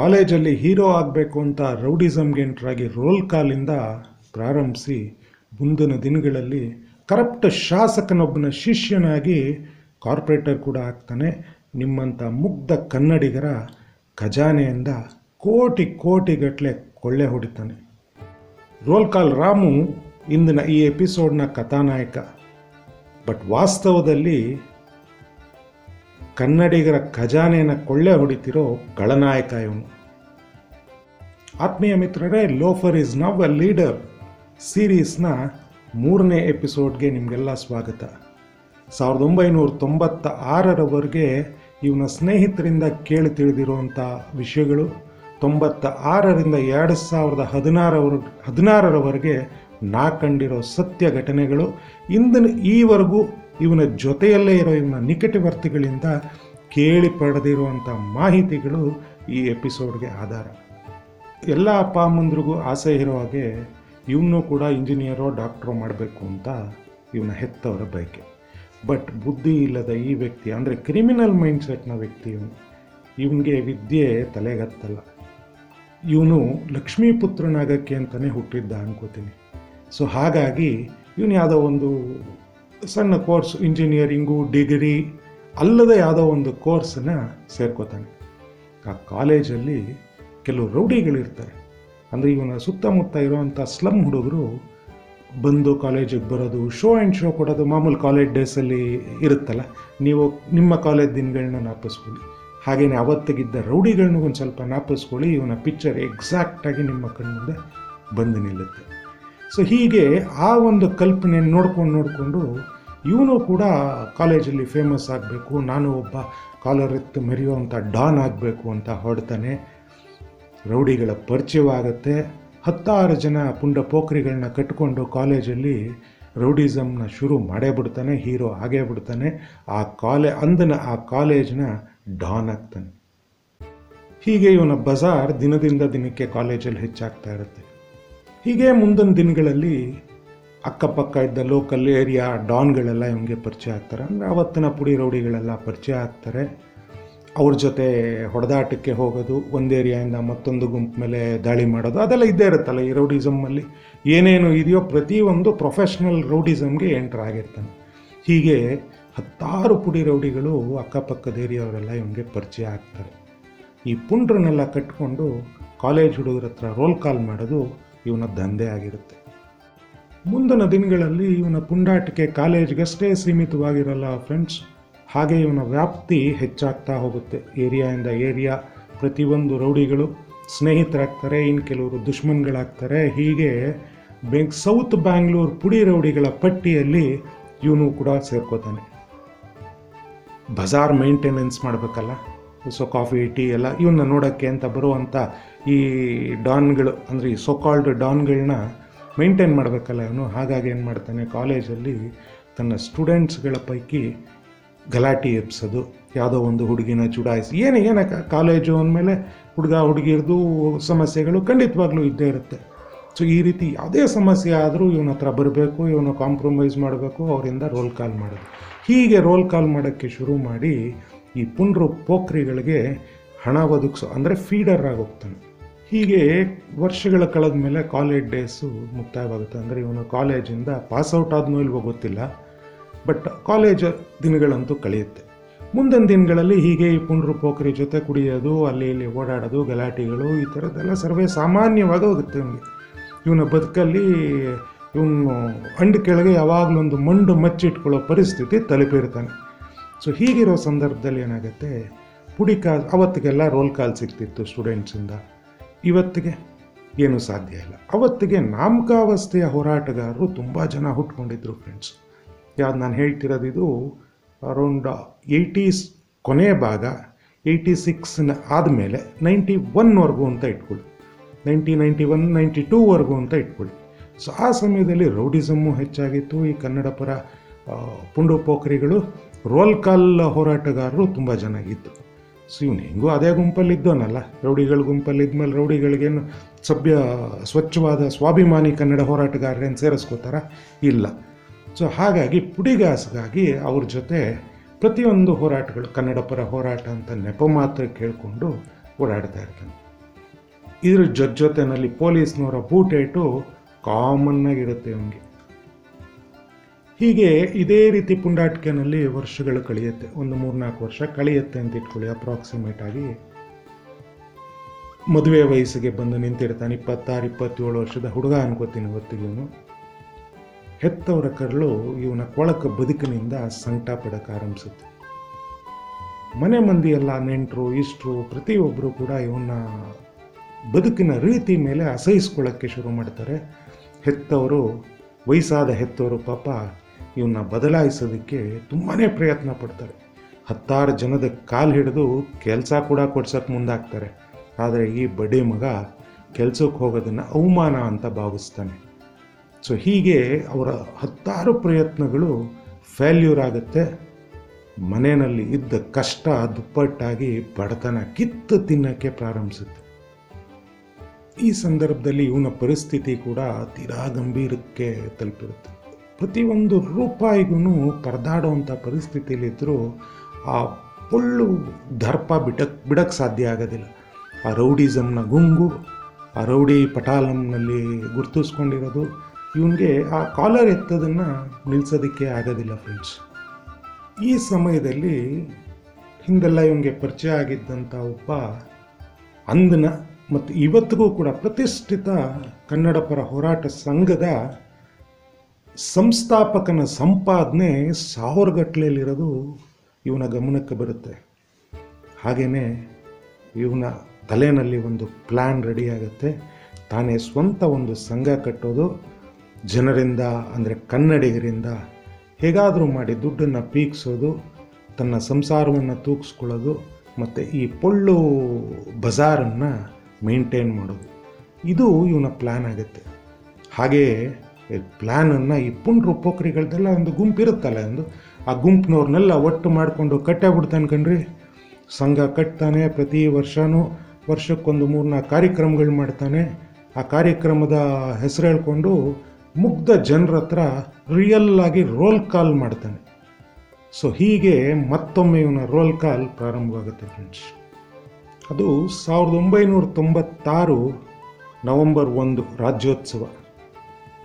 ಕಾಲೇಜಲ್ಲಿ ಹೀರೋ ಆಗಬೇಕು ಅಂತ ರೌಡಿಸಮ್ಗೆ ಎಂಟ್ರಾಗಿ ರೋಲ್ ಕಾಲಿಂದ ಪ್ರಾರಂಭಿಸಿ ಮುಂದಿನ ದಿನಗಳಲ್ಲಿ ಕರಪ್ಟ್ ಶಾಸಕನೊಬ್ಬನ ಶಿಷ್ಯನಾಗಿ ಕಾರ್ಪೊರೇಟರ್ ಕೂಡ ಆಗ್ತಾನೆ. ನಿಮ್ಮಂಥ ಮುಗ್ಧ ಕನ್ನಡಿಗರ ಖಜಾನೆಯಿಂದ ಕೋಟಿ ಕೋಟಿಗಟ್ಟಲೆ ಕೊಳ್ಳೆ ಹೊಡಿತಾನೆ. ರೋಲ್ ಕಾಲ್ ರಾಮು ಇಂದಿನ ಈ ಎಪಿಸೋಡ್ನ ಕಥಾನಾಯಕ. ಬಟ್ ವಾಸ್ತವದಲ್ಲಿ ಕನ್ನಡಿಗರ ಖಜಾನೆಯನ್ನು ಕೊಳ್ಳೆ ಹೊಡಿತಿರೋ ಗಳನಾಯಕ ಇವನು ಆತ್ಮೀಯ ಮಿತ್ರರೇ, loafer is now a leader. ಸೀರೀಸ್ನ ಮೂರನೇ ಎಪಿಸೋಡ್ಗೆ ನಿಮಗೆಲ್ಲ ಸ್ವಾಗತ. ಸಾವಿರದ ಒಂಬೈನೂರ ತೊಂಬತ್ತ ಆರರವರೆಗೆ ಇವನ ಸ್ನೇಹಿತರಿಂದ ಕೇಳಿ ತಿಳಿದಿರುವಂಥ ವಿಷಯಗಳು ತೊಂಬತ್ತ ಆರರಿಂದ ಎರಡು ಸಾವಿರದ ಹದಿನಾರವರ, ಹದಿನಾರರವರೆಗೆ ನಾ ಕಂಡಿರೋ ಸತ್ಯ ಘಟನೆಗಳು, ಇಂದಿನ ಈವರೆಗೂ ಇವನ ಜೊತೆಯಲ್ಲೇ ಇರೋ ಇವನ ನಿಕಟವರ್ತಿಗಳಿಂದ ಕೇಳಿ ಪಡೆದಿರುವಂಥ ಮಾಹಿತಿಗಳು ಈ ಎಪಿಸೋಡ್ಗೆ ಆಧಾರ. ಎಲ್ಲ ಅಪ್ಪ ಅಮ್ಮಂದ್ರಿಗೂ ಆಸೆ ಇರೋ ಹಾಗೆ ಇವನು ಕೂಡ ಇಂಜಿನಿಯರೋ, ಡಾಕ್ಟ್ರೋ ಮಾಡಬೇಕು ಅಂತ ಇವನ ಹೆತ್ತವರ ಬಯಕೆ. ಬಟ್ ಬುದ್ಧಿ ಇಲ್ಲದ ಈ ವ್ಯಕ್ತಿ, ಅಂದರೆ ಕ್ರಿಮಿನಲ್ ಮೈಂಡ್ಸೆಟ್ನ ವ್ಯಕ್ತಿ ಇವನು. ಇವನಿಗೆ ವಿದ್ಯೆ ತಲೆಗತ್ತಲ್ಲ. ಇವನು ಲಕ್ಷ್ಮೀಪುತ್ರನಾಗಕ್ಕೆ ಅಂತಲೇ ಹುಟ್ಟಿದ್ದ ಅನ್ಕೋತೀನಿ. ಸೊ ಹಾಗಾಗಿ ಇವನು ಯಾವುದೋ ಒಂದು ಸಣ್ಣ ಕೋರ್ಸ್, ಇಂಜಿನಿಯರಿಂಗು, ಡಿಗ್ರಿ ಅಲ್ಲದೆ ಯಾವುದೋ ಒಂದು ಕೋರ್ಸನ್ನ ಸೇರ್ಕೋತಾನೆ. ಆ ಕಾಲೇಜಲ್ಲಿ ಕೆಲವು ರೌಡಿಗಳಿರ್ತಾರೆ. ಅಂದರೆ ಇವನ ಸುತ್ತಮುತ್ತ ಇರುವಂಥ ಸ್ಲಮ್ ಹುಡುಗರು ಬಂದು ಕಾಲೇಜಿಗೆ ಬರೋದು, ಶೋ ಆ್ಯಂಡ್ ಶೋ ಕೊಡೋದು ಮಾಮೂಲು ಕಾಲೇಜ್ ಡೇಸಲ್ಲಿ ಇರುತ್ತಲ್ಲ, ನೀವು ನಿಮ್ಮ ಕಾಲೇಜ್ ದಿನಗಳನ್ನ ನಾಪಿಸ್ಕೊಳ್ಳಿ. ಹಾಗೆಯೇ ಅವತ್ತಿಗಿದ್ದ ರೌಡಿಗಳನ್ನೂ ಒಂದು ಸ್ವಲ್ಪ ನಾಪಿಸ್ಕೊಳ್ಳಿ, ಇವನ ಪಿಕ್ಚರ್ ಎಕ್ಸಾಕ್ಟಾಗಿ ನಿಮ್ಮ ಕಣ್ಮುಂದೆ ಬಂದು ನಿಲ್ಲುತ್ತೆ. ಸೊ ಹೀಗೆ ಆ ಒಂದು ಕಲ್ಪನೆ ನೋಡ್ಕೊಂಡು ನೋಡಿಕೊಂಡು ಇವನು ಕೂಡ ಕಾಲೇಜಲ್ಲಿ ಫೇಮಸ್ ಆಗಬೇಕು, ನಾನು ಒಬ್ಬ ಕಾಲರ್ ಎತ್ತು ಮೆರೆಯುವಂಥ ಡಾನ್ ಆಗಬೇಕು ಅಂತ ಹೊಡ್ತಾನೆ ರೌಡಿಗಳ ಪರಿಚಯವಾಗುತ್ತೆ. ಹತ್ತಾರು ಜನ ಪುಂಡ ಪೋಖ್ರಿಗಳನ್ನ ಕಟ್ಕೊಂಡು ಕಾಲೇಜಲ್ಲಿ ರೌಡಿಸಮ್ನ ಶುರು ಮಾಡೇ ಬಿಡ್ತಾನೆ, ಹೀರೋ ಆಗೇ ಬಿಡ್ತಾನೆ. ಆ ಕಾಲೇ, ಅಂದನ ಆ ಕಾಲೇಜ್ನ ಡಾನ್ ಆಗ್ತಾನೆ. ಹೀಗೆ ಇವನ ಬಜಾರ್ ದಿನದಿಂದ ದಿನಕ್ಕೆ ಕಾಲೇಜಲ್ಲಿ ಹೆಚ್ಚಾಗ್ತಾ ಇರುತ್ತೆ. ಹೀಗೆ ಮುಂದಿನ ದಿನಗಳಲ್ಲಿ ಅಕ್ಕಪಕ್ಕ ಇದ್ದ ಲೋಕಲ್ ಏರಿಯಾ ಡಾನ್ಗಳೆಲ್ಲ ಇವನಿಗೆ ಪರಿಚಯ ಆಗ್ತಾರೆ. ಅಂದರೆ ಅವತ್ತಿನ ಪುಡಿ ರೌಡಿಗಳೆಲ್ಲ ಪರಿಚಯ ಆಗ್ತಾರೆ. ಅವ್ರ ಜೊತೆ ಹೊಡೆದಾಟಕ್ಕೆ ಹೋಗೋದು, ಒಂದು ಏರಿಯಾಯಿಂದ ಮತ್ತೊಂದು ಗುಂಪು ಮೇಲೆ ದಾಳಿ ಮಾಡೋದು, ಅದೆಲ್ಲ ಇದ್ದೇ ಇರುತ್ತಲ್ಲ ಈ ರೌಡಿಸಮ್ಮಲ್ಲಿ ಏನೇನು ಇದೆಯೋ ಪ್ರತಿಯೊಂದು ಪ್ರೊಫೆಷ್ನಲ್ ರೌಡಿಸಮ್ಗೆ ಎಂಟ್ರ್ ಆಗಿರ್ತಾನೆ. ಹೀಗೆ ಹತ್ತಾರು ಪುಡಿ ರೌಡಿಗಳು ಅಕ್ಕಪಕ್ಕದ ಏರಿಯಾವರೆಲ್ಲ ಇವನಿಗೆ ಪರಿಚಯ ಆಗ್ತಾರೆ. ಈ ಪುಂಡ್ರನ್ನೆಲ್ಲ ಕಟ್ಕೊಂಡು ಕಾಲೇಜ್ ಹುಡುಗರ ಹತ್ರ ರೋಲ್ ಕಾಲ್ ಮಾಡೋದು ಇವನ ದಂಧೆ ಆಗಿರುತ್ತೆ. ಮುಂದಿನ ದಿನಗಳಲ್ಲಿ ಇವನ ಪುಂಡಾಟಿಕೆ ಕಾಲೇಜ್ಗಷ್ಟೇ ಸೀಮಿತವಾಗಿರಲ್ಲ ಫ್ರೆಂಡ್ಸ್ ಹಾಗೆ ಇವನ ವ್ಯಾಪ್ತಿ ಹೆಚ್ಚಾಗ್ತಾ ಹೋಗುತ್ತೆ. ಏರಿಯಾಯಿಂದ ಏರಿಯಾ ಪ್ರತಿಯೊಂದು ರೌಡಿಗಳು ಸ್ನೇಹಿತರಾಗ್ತಾರೆ ಇನ್ನು ಕೆಲವರು ದುಶ್ಮನ್ಗಳಾಗ್ತಾರೆ. ಹೀಗೆ ಬೆಂಗ್ ಸೌತ್ ಬ್ಯಾಂಗ್ಳೂರ್ ಪುಡಿ ರೌಡಿಗಳ ಪಟ್ಟಿಯಲ್ಲಿ ಇವನು ಕೂಡ ಸೇರ್ಕೋತಾನೆ. ಬಜಾರ್ ಮೇಂಟೆನೆನ್ಸ್ ಮಾಡಬೇಕಲ್ಲ? ಸೊ ಕಾಫಿ ಟೀ ಎಲ್ಲ ಇವನ್ನ ನೋಡೋಕ್ಕೆ ಅಂತ ಬರುವಂಥ ಈ ಡಾನ್ಗಳು, ಅಂದರೆ ಈ ಸೊಕಾಲ್ಡ್ ಡಾನ್ಗಳನ್ನ ಮೇಂಟೈನ್ ಮಾಡಬೇಕಲ್ಲ ಇವನು ಹಾಗಾಗಿ ಏನು ಮಾಡ್ತಾನೆ, ಕಾಲೇಜಲ್ಲಿ ತನ್ನ ಸ್ಟೂಡೆಂಟ್ಸ್ಗಳ ಪೈಕಿ ಗಲಾಟೆ ಎಬ್ಸೋದು. ಯಾವುದೋ ಒಂದು ಹುಡುಗಿನ ಚುಡಾಯಿಸಿ. ಏನು ಏನಕ್ಕೆ ಕಾಲೇಜು ಅಂದಮೇಲೆ ಹುಡುಗ, ಹುಡುಗಿರದು ಸಮಸ್ಯೆಗಳು ಖಂಡಿತವಾಗ್ಲೂ ಇದ್ದೇ ಇರುತ್ತೆ. ಸೊ ಈ ರೀತಿ ಯಾವುದೇ ಸಮಸ್ಯೆ ಆದರೂ ಇವನ ಹತ್ರ ಬರಬೇಕು, ಇವನು ಕಾಂಪ್ರಮೈಸ್ ಮಾಡಬೇಕು, ಅವರಿಂದ ರೋಲ್ ಕಾಲ್ ಮಾಡೋದು. ಹೀಗೆ ರೋಲ್ ಕಾಲ್ ಮಾಡೋಕ್ಕೆ ಶುರು ಮಾಡಿ ಈ ಪುಂಡ್ರು ಪೋಖ್ರಿಗಳಿಗೆ ಹಣ ಒದಗಿಸೋ, ಅಂದರೆ ಫೀಡರ್ ಆಗೋಗ್ತಾನೆ ಹೀಗೆ ವರ್ಷಗಳ ಕಳೆದ ಮೇಲೆ ಕಾಲೇಜ್ ಡೇಸು ಮುಕ್ತಾಯವಾಗುತ್ತೆ. ಅಂದರೆ ಇವನು ಕಾಲೇಜಿಂದ ಪಾಸ್ಔಟ್ ಆದನೂ ಇಲ್ವೋ ಗೊತ್ತಿಲ್ಲ. ಬಟ್ ಕಾಲೇಜ್ ದಿನಗಳಂತೂ ಕಳೆಯುತ್ತೆ. ಮುಂದಿನ ದಿನಗಳಲ್ಲಿ ಹೀಗೆ ಈ ಪುಂಡ್ರು ಪೋಖ್ರಿ ಜೊತೆ ಕುಡಿಯೋದು, ಅಲ್ಲಿ ಇಲ್ಲಿ ಓಡಾಡೋದು, ಗಲಾಟೆಗಳು, ಈ ಥರದ್ದೆಲ್ಲ ಸರ್ವೇ ಸಾಮಾನ್ಯವಾಗಿ ಹೋಗುತ್ತೆ ಇವನಿಗೆ. ಇವನ ಬದುಕಲ್ಲಿ ಇವನು ಅಂಡ್ ಕೆಳಗೆ ಯಾವಾಗಲೊಂದು ಮಂಡು ಮಚ್ಚಿಟ್ಕೊಳ್ಳೋ ಪರಿಸ್ಥಿತಿ ತಲುಪಿರ್ತಾನೆ. ಸೊ ಹೀಗಿರೋ ಸಂದರ್ಭದಲ್ಲಿ ಏನಾಗುತ್ತೆ? ಪುಡಿ ಕಾಲ್ ಅವತ್ತಿಗೆಲ್ಲ ರೋಲ್ ಕಾಲ್ ಸಿಗ್ತಿತ್ತು ಸ್ಟೂಡೆಂಟ್ಸಿಂದ ಇವತ್ತಿಗೆ ಏನೂ ಸಾಧ್ಯ ಇಲ್ಲ. ಅವತ್ತಿಗೆ ನಾಮಕಾವಸ್ಥೆಯ ಹೋರಾಟಗಾರರು ತುಂಬ ಜನ ಹುಟ್ಕೊಂಡಿದ್ರು ಫ್ರೆಂಡ್ಸ್ ಯಾವ್ದು ನಾನು ಹೇಳ್ತಿರೋದು ಇದು? ಅರೌಂಡ್ ಏಯ್ಟೀಸ್ ಕೊನೆಯ ಭಾಗ ಏಯ್ಟಿ ಸಿಕ್ಸ್ನ ಆದಮೇಲೆ ನೈಂಟಿ ಒನ್ವರೆಗೂ ಅಂತ ಇಟ್ಕೊಳ್ಳಿ. ನೈಂಟಿ ನೈಂಟಿ ಒನ್ ನೈಂಟಿ ಟೂವರೆಗೂ ಅಂತ ಇಟ್ಕೊಳ್ಳಿ. ಸೊ ಆ ಸಮಯದಲ್ಲಿ ರೌಡಿಸಮ್ಮು ಹೆಚ್ಚಾಗಿತ್ತು. ಈ ಕನ್ನಡ ಪರ ಪುಂಡು ರೋಲ್ ಕಾಲ್ ಹೋರಾಟಗಾರರು ತುಂಬ ಚೆನ್ನಾಗಿತ್ತು ಸೊ, ಇವನು ಹೆಂಗೂ ಅದೇ ಗುಂಪಲ್ಲಿ ಇದ್ದವನಲ್ಲ ರೌಡಿಗಳ ಗುಂಪಲ್ಲಿ ಇದ್ಮೇಲೆ ರೌಡಿಗಳಿಗೇನು ಸಭ್ಯ, ಸ್ವಚ್ಛವಾದ, ಸ್ವಾಭಿಮಾನಿ ಕನ್ನಡ ಹೋರಾಟಗಾರರೇನು ಸೇರಿಸ್ಕೋತಾರ? ಇಲ್ಲ. ಸೊ, ಹಾಗಾಗಿ ಪುಡಿಗಾಸ್ಗಾಗಿ ಅವ್ರ ಜೊತೆ ಪ್ರತಿಯೊಂದು ಹೋರಾಟಗಳು, ಕನ್ನಡ ಪರ ಹೋರಾಟ ಅಂತ ನೆಪ ಮಾತ್ರ ಕೇಳಿಕೊಂಡು ಓಡಾಡ್ತಾ ಇರ್ತಾನೆ. ಇದ್ರ ಜೊತೆ ಜೊತೆನಲ್ಲಿ ಪೊಲೀಸ್ನವರ ಬೂಟೇಟು ಕಾಮನ್ನಾಗಿರುತ್ತೆ ಅವನಿಗೆ ಹೀಗೆ ಇದೇ ರೀತಿ ಪುಂಡಾಟಿಕೆನಲ್ಲಿ ವರ್ಷಗಳು ಕಳೆಯುತ್ತೆ. ಒಂದು ಮೂರ್ನಾಲ್ಕು ವರ್ಷ ಕಳೆಯುತ್ತೆ ಅಂತ ಇಟ್ಕೊಳ್ಳಿ ಅಪ್ರಾಕ್ಸಿಮೇಟ್ ಆಗಿ. ಮದುವೆ ವಯಸ್ಸಿಗೆ ಬಂದು ನಿಂತಿರ್ತಾನೆ, ಇಪ್ಪತ್ತಾರು, ಇಪ್ಪತ್ತೇಳು ವರ್ಷದ ಹುಡುಗ ಅನ್ಕೋತೀನಿ ಹೊತ್ತಿಗೆ ಹೆತ್ತವರ ಕರಳು ಇವನ ಕೊಳಕ ಬದುಕಿನಿಂದ ಸಂಕಟ ಪಡಕ್ಕೆ ಆರಂಭಿಸುತ್ತೆ. ಮನೆ ಮಂದಿ ಎಲ್ಲ ನೆಂಟರು, ಇಷ್ಟರು ಪ್ರತಿಯೊಬ್ಬರು ಕೂಡ ಇವನ್ನ ಬದುಕಿನ ರೀತಿ ಮೇಲೆ ಅಸಹಿಸ್ಕೊಳ್ಳೋಕ್ಕೆ ಶುರು ಮಾಡ್ತಾರೆ. ಹೆತ್ತವರು, ವಯಸ್ಸಾದ ಹೆತ್ತವರು ಪಾಪ ಇವನ್ನ ಬದಲಾಯಿಸೋದಕ್ಕೆ ತುಂಬಾ ಪ್ರಯತ್ನ ಪಡ್ತಾರೆ. ಹತ್ತಾರು ಜನದ ಕಾಲು ಹಿಡಿದು ಕೆಲಸ ಕೂಡ ಕೊಡ್ಸೋಕ್ಕೆ ಮುಂದಾಗ್ತಾರೆ. ಆದರೆ ಈ ಬಡ್ಡಿ ಮಗ ಕೆಲಸಕ್ಕೆ ಹೋಗೋದನ್ನು ಅವಮಾನ ಅಂತ ಭಾವಿಸ್ತಾನೆ. ಸೊ ಹೀಗೆ ಅವರ ಹತ್ತಾರು ಪ್ರಯತ್ನಗಳು ಫೇಲ್ಯೂರ್ ಆಗುತ್ತೆ. ಮನೆಯಲ್ಲಿ ಇದ್ದ ಕಷ್ಟ ದುಪ್ಪಟ್ಟಾಗಿ ಬಡತನ ಕಿತ್ತು ತಿನ್ನೋಕ್ಕೆ ಪ್ರಾರಂಭಿಸುತ್ತೆ. ಈ ಸಂದರ್ಭದಲ್ಲಿ ಇವನ ಪರಿಸ್ಥಿತಿ ಕೂಡ ತೀರಾ ಗಂಭೀರಕ್ಕೆ ತಲುಪಿರುತ್ತೆ. ಪ್ರತಿಯೊಂದು ರೂಪಾಯಿಗೂ ಪರದಾಡುವಂಥ ಪರಿಸ್ಥಿತಿಯಲ್ಲಿದ್ದರೂ ಆ ಪುಳ್ಳು ದರ್ಪ ಬಿಡಕ್ ಬಿಡಕ್ಕೆ ಸಾಧ್ಯ ಆಗೋದಿಲ್ಲ. ಆ ರೌಡಿಸಮ್ನ ಗುಂಗು, ಆ ರೌಡಿ ಪಟಾಲಂನಲ್ಲಿ ಗುರ್ತಿಸ್ಕೊಂಡಿರೋದು, ಇವನಿಗೆ ಆ ಕಾಲರ್ ಎತ್ತದನ್ನು ನಿಲ್ಲಿಸೋದಕ್ಕೆ ಆಗೋದಿಲ್ಲ ಫ್ರೆಂಡ್ಸ್ ಈ ಸಮಯದಲ್ಲಿ ಹಿಂದೆಲ್ಲ ಇವನಿಗೆ ಪರಿಚಯ ಆಗಿದ್ದಂಥ ಒಬ್ಬ ಅಂದನ ಮತ್ತು ಇವತ್ತಿಗೂ ಕೂಡ ಪ್ರತಿಷ್ಠಿತ ಕನ್ನಡ ಪರ ಹೋರಾಟ ಸಂಘದ ಸಂಸ್ಥಾಪಕನ ಸಂಪಾದನೆ ಸಾವಿರಗಟ್ಟಲೆಯಲ್ಲಿರೋದು ಇವನ ಗಮನಕ್ಕೆ ಬರುತ್ತೆ. ಹಾಗೆಯೇ ಇವನ ತಲೆಯಲ್ಲಿ ಒಂದು ಪ್ಲ್ಯಾನ್ ರೆಡಿ ಆಗುತ್ತೆ. ತಾನೇ ಸ್ವಂತ ಒಂದು ಸಂಘ ಕಟ್ಟೋದು. ಜನರಿಂದ, ಅಂದರೆ ಕನ್ನಡಿಗರಿಂದ ಹೇಗಾದರೂ ಮಾಡಿ ದುಡ್ಡನ್ನು ಪೀಕ್ಸೋದು, ತನ್ನ ಸಂಸಾರವನ್ನು ತೂಗಿಸ್ಕೊಳ್ಳೋದು ಮತ್ತು ಈ ಪೊಳ್ಳು ಬಜಾರನ್ನು ಮೇಂಟೈನ್ ಮಾಡೋದು. ಇದು ಇವನ ಪ್ಲ್ಯಾನ್ ಆಗುತ್ತೆ. ಹಾಗೆಯೇ ಪ್ಲ್ಯಾನನ್ನು ಈ ಪುಂಡ್ರು ಪೋಖ್ರಿಗಳದೆಲ್ಲ ಒಂದು ಗುಂಪು ಇರುತ್ತಲ್ಲ ಒಂದು ಆ ಗುಂಪಿನವ್ರನ್ನೆಲ್ಲ ಒಟ್ಟು ಮಾಡಿಕೊಂಡು ಬಿಡ್ತಾನೆ ಕಣ್ರಿ. ಸಂಘ ಕಟ್ತಾನೆ, ಪ್ರತಿ ವರ್ಷವೂ ವರ್ಷಕ್ಕೊಂದು ಮೂರ್ನಾಲ್ಕು ಕಾರ್ಯಕ್ರಮಗಳು ಮಾಡ್ತಾನೆ. ಆ ಕಾರ್ಯಕ್ರಮದ ಹೆಸರು ಹೇಳ್ಕೊಂಡು ಮುಗ್ಧ ಜನರ ಹತ್ರ ರಿಯಲ್ ಆಗಿ ರೋಲ್ ಕಾಲ್ ಮಾಡ್ತಾನೆ. ಸೊ ಹೀಗೆ ಮತ್ತೊಮ್ಮೆ ಇವನ ರೋಲ್ ಕಾಲ್ ಪ್ರಾರಂಭವಾಗುತ್ತೆ ಫ್ರೆಂಡ್ಸ್ ಅದು ಸಾವಿರದ ಒಂಬೈನೂರ ತೊಂಬತ್ತಾರು ನವಂಬರ್ ಒಂದು ರಾಜ್ಯೋತ್ಸವ.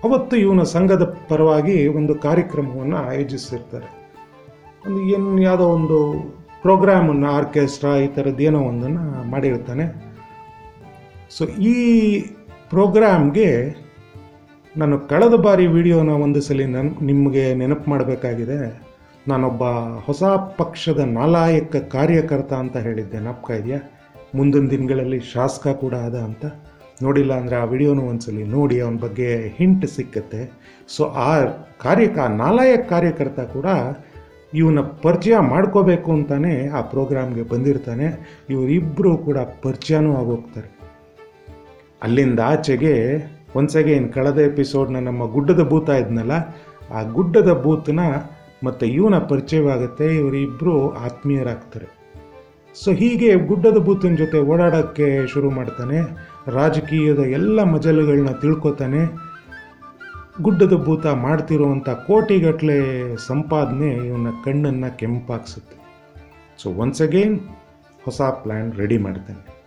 ಅವತ್ತು ಇವನ ಸಂಘದ ಪರವಾಗಿ ಒಂದು ಕಾರ್ಯಕ್ರಮವನ್ನು ಆಯೋಜಿಸಿರ್ತಾರೆ. ಒಂದು ಏನು ಯಾವುದೋ ಒಂದು ಪ್ರೋಗ್ರಾಮನ್ನು ಆರ್ಕೆಸ್ಟ್ರಾ ಈ ಥರದ್ದು ಏನೋ ಒಂದನ್ನು ಮಾಡಿರ್ತಾನೆ. ಸೊ ಈ ಪ್ರೋಗ್ರಾಮ್ಗೆ ನಾನು ಕಳೆದ ಬಾರಿ ವಿಡಿಯೋನ ಒಂದು ಸಲ ನನ್ ನಿಮಗೆ ನೆನಪು ಮಾಡಬೇಕಾಗಿದೆ. ನಾನೊಬ್ಬ ಹೊಸ ಪಕ್ಷದ ನಾಲಾಯಕ ಕಾರ್ಯಕರ್ತ ಅಂತ ಹೇಳಿದ್ದೆ. ನಾಪಕ ಇದೆಯಾ ಮುಂದಿನ ದಿನಗಳಲ್ಲಿ ಶಾಸಕ ಕೂಡ ಆದ ಅಂತ. ನೋಡಿಲ್ಲ ಅಂದರೆ ಆ ವಿಡಿಯೋನು ಒಂದ್ಸಲಿ ನೋಡಿ ಅವನ ಬಗ್ಗೆ ಹಿಂಟ್ ಸಿಕ್ಕತ್ತೆ. ಸೊ ಆ ಕಾರ್ಯಕ ಆ ನಾಲಾಯಕ ಕಾರ್ಯಕರ್ತ ಕೂಡ ಇವನ ಪರಿಚಯ ಮಾಡ್ಕೋಬೇಕು ಅಂತಾನೆ ಆ ಪ್ರೋಗ್ರಾಮ್ಗೆ ಬಂದಿರ್ತಾನೆ. ಇವರಿಬ್ಬರು ಕೂಡ ಪರಿಚಯನೂ ಆಗೋಗ್ತಾರೆ. ಅಲ್ಲಿಂದ ಆಚೆಗೆ ಒಂದ್ಸಗೆ ಏನು ಕಳೆದ ಎಪಿಸೋಡ್ನ ನಮ್ಮ ಗುಡ್ಡದ ಭೂತ ಇದ್ನಲ್ಲ, ಆ ಗುಡ್ಡದ ಭೂತನ ಮತ್ತು ಇವನ ಪರಿಚಯವಾಗುತ್ತೆ. ಇವರಿಬ್ಬರು ಆತ್ಮೀಯರಾಗ್ತಾರೆ. ಸೊ ಹೀಗೆ ಗುಡ್ಡದ ಬೂತಿನ ಜೊತೆ ಓಡಾಡೋಕ್ಕೆ ಶುರು ಮಾಡ್ತಾನೆ. ರಾಜಕೀಯದ ಎಲ್ಲ ಮಜಲುಗಳನ್ನ ತಿಳ್ಕೊತಾನೆ. ಗುಡ್ಡದ ಭೂತ ಮಾಡ್ತಿರುವಂಥ ಕೋಟಿಗಟ್ಟಲೆ ಸಂಪಾದನೆ ಇವನ ಕಣ್ಣನ್ನು ಕೆಂಪಾಕ್ಸುತ್ತೆ ಸೊ ಒನ್ಸ್ ಅಗೇನ್ ಹೊಸ ಪ್ಲ್ಯಾನ್ ರೆಡಿ ಮಾಡ್ತಾನೆ.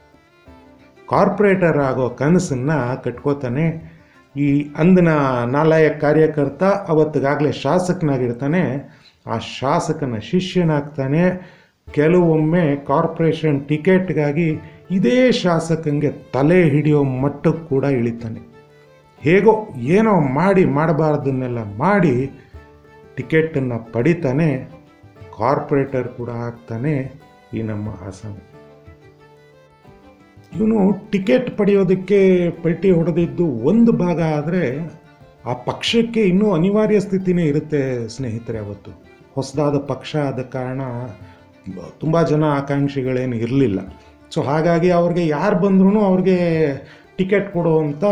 ಕಾರ್ಪೊರೇಟರ್ ಆಗೋ ಕನಸನ್ನು ಕಟ್ಕೋತಾನೆ. ಈ ಅಂದಿನ ನಾಲಯ ಕಾರ್ಯಕರ್ತ ಅವತ್ತಿಗಾಗಲೇ ಶಾಸಕನಾಗಿರ್ತಾನೆ. ಆ ಶಾಸಕನ ಶಿಷ್ಯನಾಗ್ತಾನೆ. ಕೆಲವೊಮ್ಮೆ ಕಾರ್ಪೊರೇಷನ್ ಟಿಕೆಟ್ಗಾಗಿ ಇದೇ ಶಾಸಕಂಗೆ ತಲೆ ಹಿಡಿಯೋ ಮಟ್ಟಕ್ಕೆ ಕೂಡ ಇಳಿತಾನೆ. ಹೇಗೋ ಏನೋ ಮಾಡಿ ಮಾಡಬಾರ್ದನ್ನೆಲ್ಲ ಮಾಡಿ ಟಿಕೆಟನ್ನು ಪಡಿತಾನೆ, ಕಾರ್ಪೊರೇಟರ್ ಕೂಡ ಆಗ್ತಾನೆ ಈ ನಮ್ಮ ಹಾಸನ. ಇವನು ಟಿಕೆಟ್ ಪಡೆಯೋದಕ್ಕೆ ಪಲ್ಟಿ ಹೊಡೆದಿದ್ದು ಒಂದು ಭಾಗ ಆದರೆ ಆ ಪಕ್ಷಕ್ಕೆ ಇನ್ನೂ ಅನಿವಾರ್ಯ ಸ್ಥಿತಿನೇ ಇರುತ್ತೆ ಸ್ನೇಹಿತರೆ ಅವತ್ತು. ಹೊಸದಾದ ಪಕ್ಷ ಆದ ಕಾರಣ ತುಂಬ ಜನ ಆಕಾಂಕ್ಷಿಗಳೇನು ಇರಲಿಲ್ಲ. ಸೊ ಹಾಗಾಗಿ ಅವ್ರಿಗೆ ಯಾರು ಬಂದ್ರೂ ಅವ್ರಿಗೆ ಟಿಕೆಟ್ ಕೊಡುವಂಥ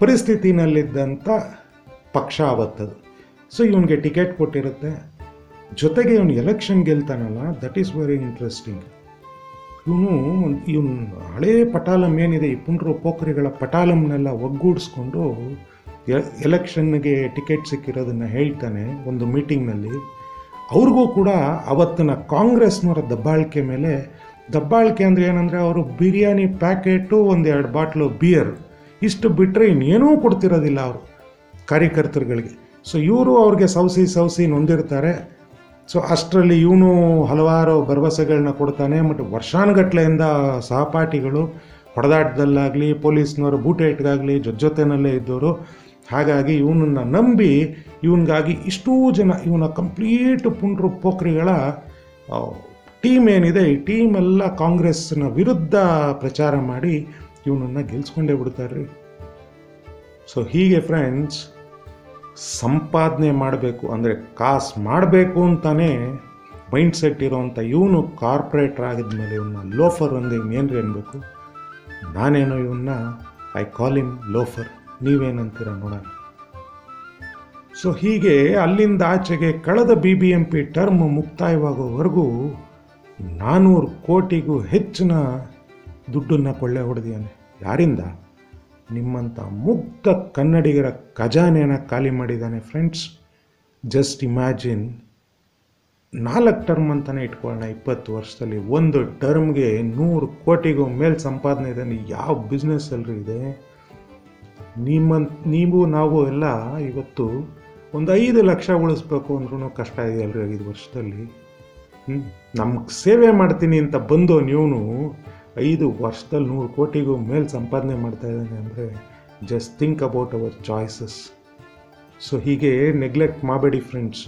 ಪರಿಸ್ಥಿತಿನಲ್ಲಿದ್ದಂಥ ಪಕ್ಷ ಆವತ್ತದು ಸೊ ಇವನಿಗೆ ಟಿಕೆಟ್ ಕೊಟ್ಟಿರುತ್ತೆ. ಜೊತೆಗೆ ಇವನು ಎಲೆಕ್ಷನ್ ಗೆಲ್ತಾನಲ್ಲ ದಟ್ ಈಸ್ ವೆರಿ ಇಂಟ್ರೆಸ್ಟಿಂಗ್ ಇವನು ಇವನು ಹಳೇ ಪಟಾಲಂ ಏನಿದೆ, ಈ ಪುಂಡ್ರು ಪೋಖರಿಗಳ ಪಟಾಲಂನೆಲ್ಲ ಒಗ್ಗೂಡಿಸ್ಕೊಂಡು ಎಲೆಕ್ಷನ್ಗೆ ಟಿಕೆಟ್ ಸಿಕ್ಕಿರೋದನ್ನು ಹೇಳ್ತಾನೆ ಒಂದು ಮೀಟಿಂಗ್ನಲ್ಲಿ ಅವ್ರಿಗೂ ಕೂಡ ಅವತ್ತಿನ ಕಾಂಗ್ರೆಸ್ನವರ ದಬ್ಬಾಳಿಕೆ ಮೇಲೆ ದಬ್ಬಾಳಿಕೆ ಅಂದರೆ ಏನಂದರೆ ಅವರು ಬಿರಿಯಾನಿ ಪ್ಯಾಕೆಟು ಒಂದೆರಡು ಬಾಟ್ಲು ಬಿಯರ್ ಇಷ್ಟು ಬಿಟ್ಟರೆ ಇನ್ನೇನೂ ಕೊಡ್ತಿರೋದಿಲ್ಲ ಅವರು, ಕಾರ್ಯಕರ್ತರುಗಳಿಗೆ. ಸೊ ಇವರು ಅವ್ರಿಗೆ ಸೌಸಿ ಸೌಸಿ ನೊಂದಿರ್ತಾರೆ. ಸೊ ಅಷ್ಟರಲ್ಲಿ ಇವನು ಹಲವಾರು ಭರವಸೆಗಳನ್ನ ಕೊಡ್ತಾನೆ, ಮತ್ತು ವರ್ಷಾನುಗಟ್ಲೆಯಿಂದ ಸಹಪಾಠಿಗಳು, ಹೊಡೆದಾಟದಲ್ಲಾಗಲಿ, ಪೊಲೀಸ್ನವರು ಬೂಟೇಟ್ಗಾಗಲಿ ಜೊತೆನಲ್ಲೇ ಇದ್ದವರು ಹಾಗಾಗಿ ಇವನನ್ನು ನಂಬಿ ಇವನಿಗಾಗಿ ಇಷ್ಟೂ ಜನ ಇವನ ಕಂಪ್ಲೀಟ್ ಪುಂಡ್ರು ಪೋಖ್ರಿಗಳ ಟೀಮ್ ಏನಿದೆ, ಈ ಟೀಮ್ ಎಲ್ಲ ಕಾಂಗ್ರೆಸ್ನ ವಿರುದ್ಧ ಪ್ರಚಾರ ಮಾಡಿ ಇವನನ್ನು ಗೆಲ್ಸ್ಕೊಂಡೇ ಬಿಡ್ತಾರೆ. ರೀ ಸೊ ಹೀಗೆ ಫ್ರೆಂಡ್ಸ್ ಸಂಪಾದನೆ ಮಾಡಬೇಕು, ಅಂದರೆ ಕಾಸು ಮಾಡಬೇಕು ಅಂತಾನೆ ಮೈಂಡ್ ಸೆಟ್ ಇರೋವಂಥ ಇವನು ಕಾರ್ಪೊರೇಟ್ರ್ ಆಗಿದ್ಮೇಲೆ ಇವನ್ನ ಲೋಫರ್ ಒಂದು ಇನ್ನೇನ್ರಿ ಅನ್ಬೇಕು? ನಾನೇನೋ ಇವನ್ನ ಐ ಕಾಲ್ ಇಮ್ ಲೋಫರ್ ನೀವೇನಂತೀರ ನೋಡೋಣ. ಸೊ ಹೀಗೆ ಅಲ್ಲಿಂದ ಆಚೆಗೆ ಕಳೆದ B B M P term ಮುಕ್ತಾಯವಾಗೋವರೆಗೂ ನಾನ್ನೂರು ಕೋಟಿಗೂ ಹೆಚ್ಚಿನ ದುಡ್ಡನ್ನು ಕೊಳ್ಳೆ ಹೊಡೆದಿಯಾನೆ ಯಾರಿಂದ? ನಿಮ್ಮಂಥ ಮುಗ್ಧ ಕನ್ನಡಿಗರ ಖಜಾನೆಯನ್ನು ಖಾಲಿ ಮಾಡಿದ್ದಾನೆ ಫ್ರೆಂಡ್ಸ್ ಜಸ್ಟ್ ಇಮ್ಯಾಜಿನ್ ನಾಲ್ಕು ಟರ್ಮ್ ಅಂತಲೇ ಇಟ್ಕೊಳ್ಳೋಣ. ಇಪ್ಪತ್ತು ವರ್ಷದಲ್ಲಿ ಒಂದು ಟರ್ಮ್ಗೆ ನೂರು ಕೋಟಿಗೂ ಮೇಲೆ ಸಂಪಾದನೆ ಇದೆ. ಯಾವ ಬಿಸ್ನೆಸ್ ಅಲ್ರಿ ಇದೆ? ನಿಮ್ಮ ನೀವು, ನಾವು ಎಲ್ಲ ಇವತ್ತು ಒಂದು ಐದು ಲಕ್ಷ ಉಳಿಸ್ಬೇಕು ಅಂದ್ರೂ ಕಷ್ಟ ಇದೆಯಲ್ರಿ ಐದು ವರ್ಷದಲ್ಲಿ. ನಮ್ಗೆ ಸೇವೆ ಮಾಡ್ತೀನಿ ಅಂತ ಬಂದು ನೀವು ಐದು ವರ್ಷದಲ್ಲಿ ನೂರು ಕೋಟಿಗೂ ಮೇಲೆ ಸಂಪಾದನೆ ಮಾಡ್ತಾ ಇದ್ದಾನೆ ಅಂದರೆ just think about our choices so ಹೀಗೆ ನೆಗ್ಲೆಕ್ಟ್ ಮಾಡಬೇಡಿ ಫ್ರೆಂಡ್ಸ್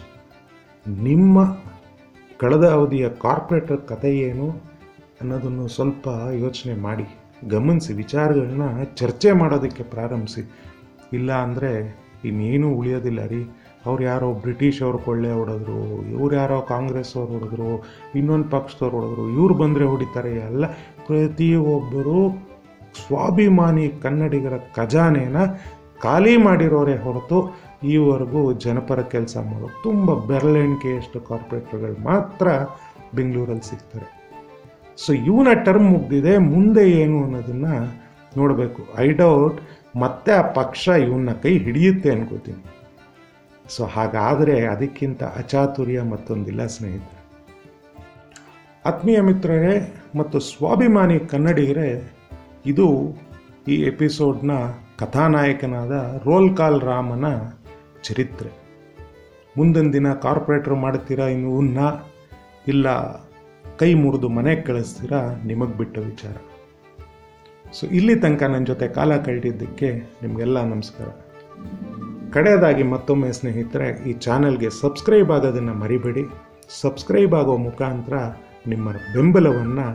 ನಿಮ್ಮ ಕಳೆದ ಅವಧಿಯ ಕಾರ್ಪೊರೇಟರ್ ಕಥೆ ಏನು ಅನ್ನೋದನ್ನು ಸ್ವಲ್ಪ ಯೋಚನೆ ಮಾಡಿ. ಗಮನಿಸಿ, ವಿಚಾರಗಳನ್ನ ಚರ್ಚೆ ಮಾಡೋದಕ್ಕೆ ಪ್ರಾರಂಭಿಸಿ. ಇಲ್ಲ ಅಂದರೆ ಇನ್ನೇನೂ ಉಳಿಯೋದಿಲ್ಲ ರೀ. ಅವ್ರು ಯಾರೋ ಬ್ರಿಟಿಷ್ ಅವ್ರು, ಕೊಳ್ಳೆ ಹೊಡೆದ್ರು, ಇವ್ರು ಯಾರೋ ಕಾಂಗ್ರೆಸ್ ಅವ್ರು ಹೊಡೆದ್ರು, ಇನ್ನೊಂದು ಪಕ್ಷದವ್ರು ಹೊಡೆದ್ರು, ಇವ್ರು ಬಂದರೆ ಹೊಡಿತಾರೆ. ಎಲ್ಲ ಪ್ರತಿಯೊಬ್ಬರು ಸ್ವಾಭಿಮಾನಿ ಕನ್ನಡಿಗರ ಖಜಾನೆನ ಖಾಲಿ ಮಾಡಿರೋರೇ ಹೊರತು ಈವರೆಗೂ ಜನಪರ ಕೆಲಸ ಮಾಡೋ ತುಂಬ ಬೆರಳೆಣಿಕೆಯಷ್ಟು ಕಾರ್ಪೊರೇಟ್ರುಗಳು ಮಾತ್ರ ಬೆಂಗಳೂರಲ್ಲಿ ಸಿಗ್ತಾರೆ. ಸೊ ಇವನ ಟರ್ಮ್ ಮುಗ್ದಿದೆ, ಮುಂದೆ ಏನು ಅನ್ನೋದನ್ನು ನೋಡಬೇಕು. ಐ ಡೌಟ್ ಮತ್ತೆ ಆ ಪಕ್ಷ ಇವನ್ನ ಕೈ ಹಿಡಿಯುತ್ತೆ ಅನ್ಕೋತೀನಿ. ಸೊ ಹಾಗಾದರೆ ಅದಕ್ಕಿಂತ ಅಚಾತುರ್ಯ ಮತ್ತೊಂದಿಲ್ಲ, ಸ್ನೇಹಿತರೆ. ಆತ್ಮೀಯ ಮಿತ್ರರೇ ಮತ್ತು ಸ್ವಾಭಿಮಾನಿ ಕನ್ನಡಿಗರೇ, ಇದು ಈ ಎಪಿಸೋಡ್ನ ಕಥಾನಾಯಕನಾದ ರೋಲ್ ಕಾಲ್ ರಾಮನ ಚರಿತ್ರೆ. ಮುಂದಿನ ದಿನ ಕಾರ್ಪೊರೇಟರ್ ಮಾಡ್ತೀರಾ ಇನ್ನು ಇಲ್ಲ ಕೈ ಮುರಿದು ಮನೆಗೆ ಕಳಿಸ್ತೀರಾ? ನಿಮಗೆ ಬಿಟ್ಟ ವಿಚಾರ. ಸೊ ಇಲ್ಲಿ ತನಕ ನನ್ನ ಜೊತೆ ಕಾಲ ಕಳೆದಿದ್ದಕ್ಕೆ ನಿಮಗೆಲ್ಲ ನಮಸ್ಕಾರ. ಕಡೆಯದಾಗಿ ಮತ್ತೊಮ್ಮೆ ಸ್ನೇಹಿತರೆ, ಈ ಚಾನಲ್ಗೆ ಸಬ್ಸ್ಕ್ರೈಬ್ ಆಗೋದನ್ನು ಮರಿಬೇಡಿ. ಸಬ್ಸ್ಕ್ರೈಬ್ ಆಗೋ ಮುಖಾಂತರ ನಿಮ್ಮ ಬೆಂಬಲವನ್ನು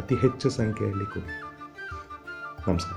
ಅತಿ ಹೆಚ್ಚು ಸಂಖ್ಯೆಯಲ್ಲಿ ಕೊಡಿ. ನಮಸ್ಕಾರ.